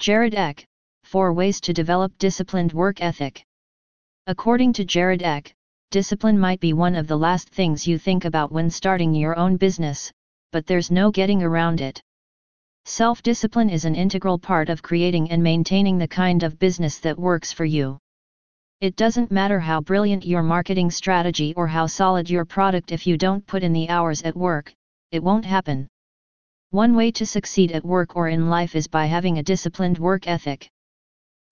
Jared Eck, 4 Ways to Develop Disciplined Work Ethic. According to Jared Eck, discipline might be one of the last things you think about when starting your own business, but there's no getting around it. Self discipline is an integral part of creating and maintaining the kind of business that works for you. It doesn't matter how brilliant your marketing strategy or how solid your product if you don't put in the hours at work, it won't happen. One way to succeed at work or in life is by having a disciplined work ethic.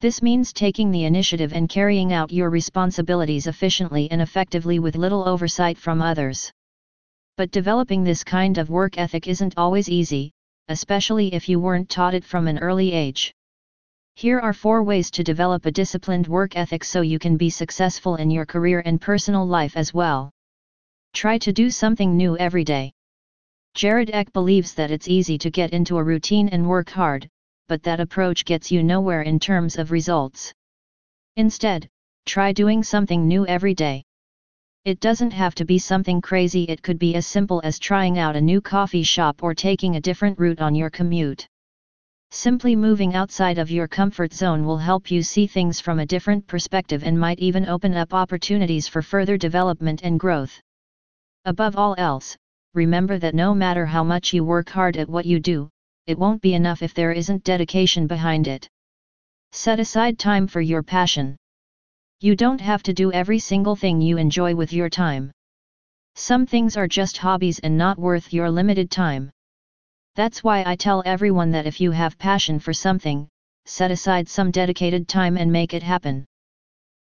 This means taking the initiative and carrying out your responsibilities efficiently and effectively with little oversight from others. But developing this kind of work ethic isn't always easy, especially if you weren't taught it from an early age. Here are four ways to develop a disciplined work ethic so you can be successful in your career and personal life as well. Try to do something new every day. Jared Eck believes that it's easy to get into a routine and work hard, but that approach gets you nowhere in terms of results. Instead, try doing something new every day. It doesn't have to be something crazy, it could be as simple as trying out a new coffee shop or taking a different route on your commute. Simply moving outside of your comfort zone will help you see things from a different perspective and might even open up opportunities for further development and growth. Above all else, remember that no matter how much you work hard at what you do, it won't be enough if there isn't dedication behind it. Set aside time for your passion. You don't have to do every single thing you enjoy with your time. Some things are just hobbies and not worth your limited time. That's why I tell everyone that if you have passion for something, set aside some dedicated time and make it happen.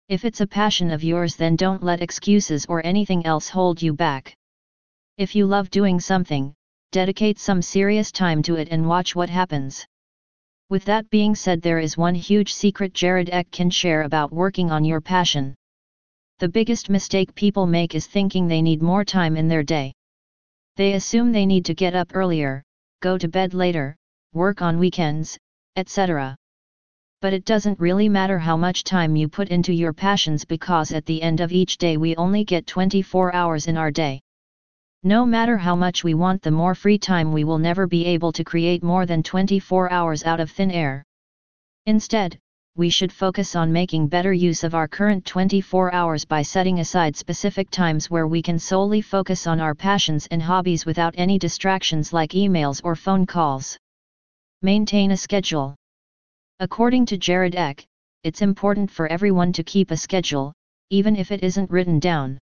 If it's a passion of yours, then don't let excuses or anything else hold you back. If you love doing something, dedicate some serious time to it and watch what happens. With that being said, there is one huge secret Jared Eck can share about working on your passion. The biggest mistake people make is thinking they need more time in their day. They assume they need to get up earlier, go to bed later, work on weekends, etc. But it doesn't really matter how much time you put into your passions because at the end of each day we only get 24 hours in our day. No matter how much we want the more free time we will never be able to create more than 24 hours out of thin air. Instead, we should focus on making better use of our current 24 hours by setting aside specific times where we can solely focus on our passions and hobbies without any distractions like emails or phone calls. Maintain a schedule. According to Jared Eck, it's important for everyone to keep a schedule, even if it isn't written down.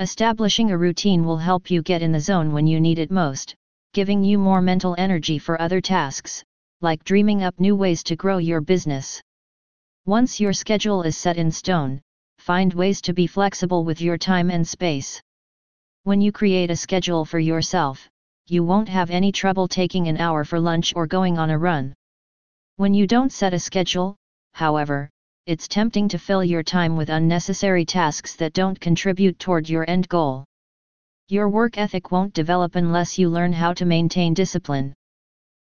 Establishing a routine will help you get in the zone when you need it most, giving you more mental energy for other tasks, like dreaming up new ways to grow your business. Once your schedule is set in stone, find ways to be flexible with your time and space. When you create a schedule for yourself, you won't have any trouble taking an hour for lunch or going on a run. When you don't set a schedule, however, it's tempting to fill your time with unnecessary tasks that don't contribute toward your end goal. Your work ethic won't develop unless you learn how to maintain discipline.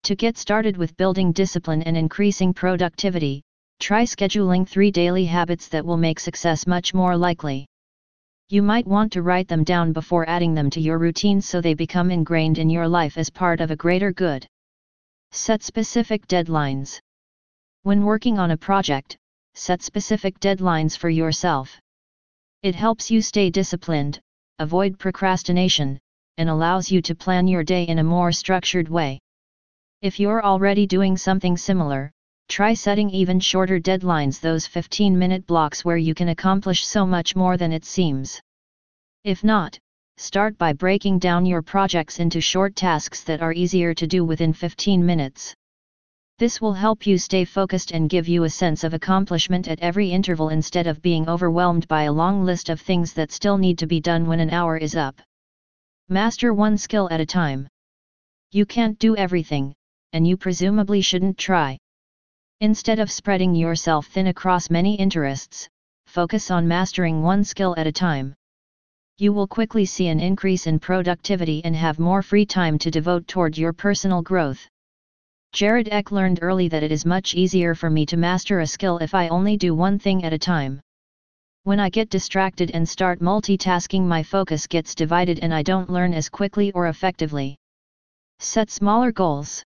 To get started with building discipline and increasing productivity, try scheduling three daily habits that will make success much more likely. You might want to write them down before adding them to your routine so they become ingrained in your life as part of a greater good. Set specific deadlines. When working on a project, set specific deadlines for yourself. It helps you stay disciplined, avoid procrastination, and allows you to plan your day in a more structured way. If you're already doing something similar, try setting even shorter deadlines, those 15 minute blocks where you can accomplish so much more than it seems. If not, start by breaking down your projects into short tasks that are easier to do within 15 minutes. This will help you stay focused and give you a sense of accomplishment at every interval instead of being overwhelmed by a long list of things that still need to be done when an hour is up. Master one skill at a time. You can't do everything, and you presumably shouldn't try. Instead of spreading yourself thin across many interests, focus on mastering one skill at a time. You will quickly see an increase in productivity and have more free time to devote toward your personal growth. Jared Eck learned early that it is much easier for me to master a skill if I only do one thing at a time. When I get distracted and start multitasking, my focus gets divided and I don't learn as quickly or effectively. Set smaller goals.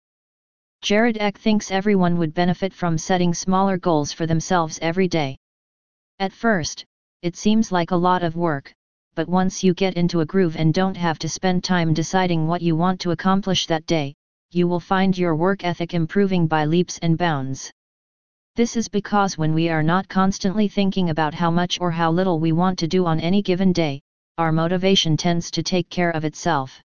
Jared Eck thinks everyone would benefit from setting smaller goals for themselves every day. At first, it seems like a lot of work, but once you get into a groove and don't have to spend time deciding what you want to accomplish that day, you will find your work ethic improving by leaps and bounds. This is because when we are not constantly thinking about how much or how little we want to do on any given day, our motivation tends to take care of itself.